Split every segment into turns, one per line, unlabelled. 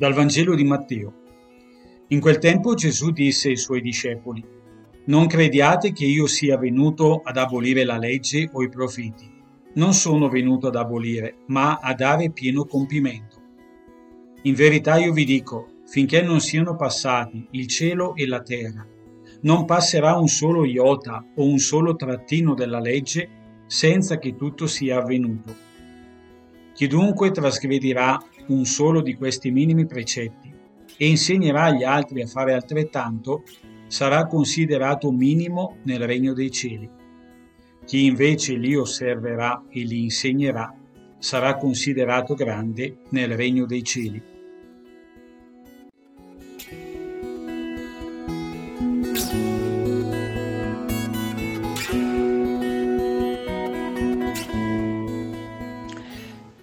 Dal Vangelo di Matteo. In quel tempo Gesù disse ai suoi discepoli, Non crediate che io sia venuto ad abolire la legge o i profeti. Non sono venuto ad abolire, ma a dare pieno compimento. In verità io vi dico, finché non siano passati il cielo e la terra, non passerà un solo iota o un solo trattino della legge senza che tutto sia avvenuto. Chiunque trasgredirà un solo di questi minimi precetti e insegnerà agli altri a fare altrettanto, sarà considerato minimo nel regno dei cieli. Chi invece li osserverà e li insegnerà sarà considerato grande nel regno dei cieli.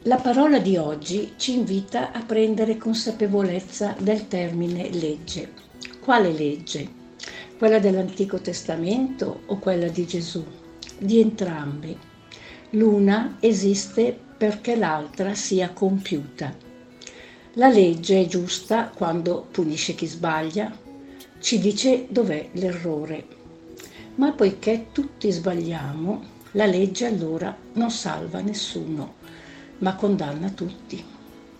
La parola di oggi ci invita a prendere consapevolezza del termine legge. Quale legge? Quella dell'Antico Testamento o quella di Gesù? Di entrambi. L'una esiste perché l'altra sia compiuta. La legge è giusta quando punisce chi sbaglia, ci dice dov'è l'errore. Ma poiché tutti sbagliamo, la legge allora non salva nessuno ma condanna tutti.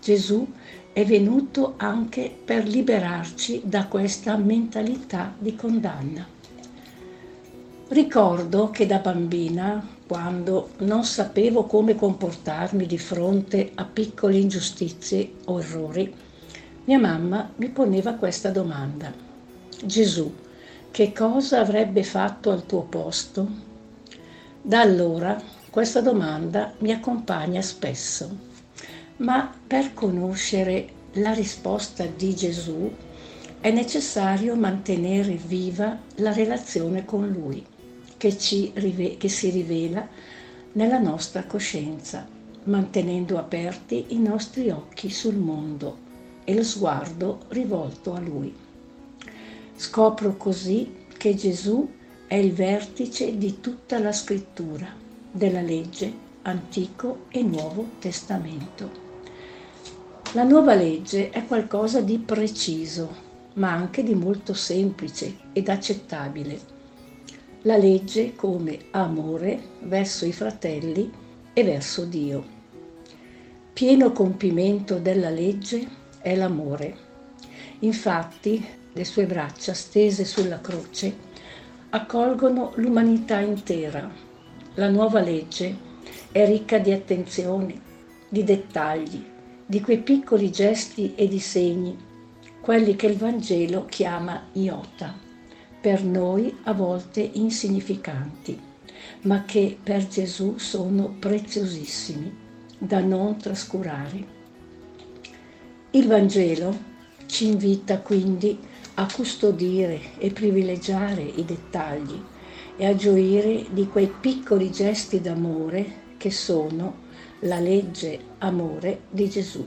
Gesù è venuto anche per liberarci da questa mentalità di condanna. Ricordo che da bambina, quando non sapevo come comportarmi di fronte a piccole ingiustizie o errori, mia mamma mi poneva questa domanda. Gesù, che cosa avrebbe fatto al tuo posto? Da allora questa domanda mi accompagna spesso, ma per conoscere la risposta di Gesù è necessario mantenere viva la relazione con Lui, che, ci, che si rivela nella nostra coscienza, mantenendo aperti i nostri occhi sul mondo e lo sguardo rivolto a Lui. Scopro così che Gesù è il vertice di tutta la scrittura della legge Antico e Nuovo Testamento. La nuova legge è qualcosa di preciso, ma anche di molto semplice ed accettabile. La legge come amore verso i fratelli e verso Dio. Pieno compimento della legge è l'amore. Infatti le sue braccia stese sulla croce accolgono l'umanità intera la nuova legge è ricca di attenzioni, di dettagli, di quei piccoli gesti e di segni, quelli che il Vangelo chiama iota, per noi a volte insignificanti, ma che per Gesù sono preziosissimi, da non trascurare. Il Vangelo ci invita quindi a custodire e privilegiare i dettagli e a gioire di quei piccoli gesti d'amore che sono la legge amore di Gesù.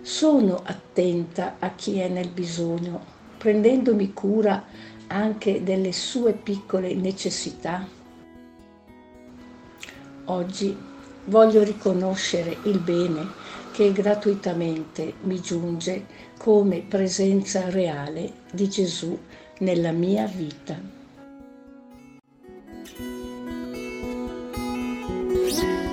Sono attenta a chi è nel bisogno, prendendomi cura anche delle sue piccole necessità. Oggi voglio riconoscere il bene che gratuitamente mi giunge come presenza reale di Gesù nella mia vita.
Bye.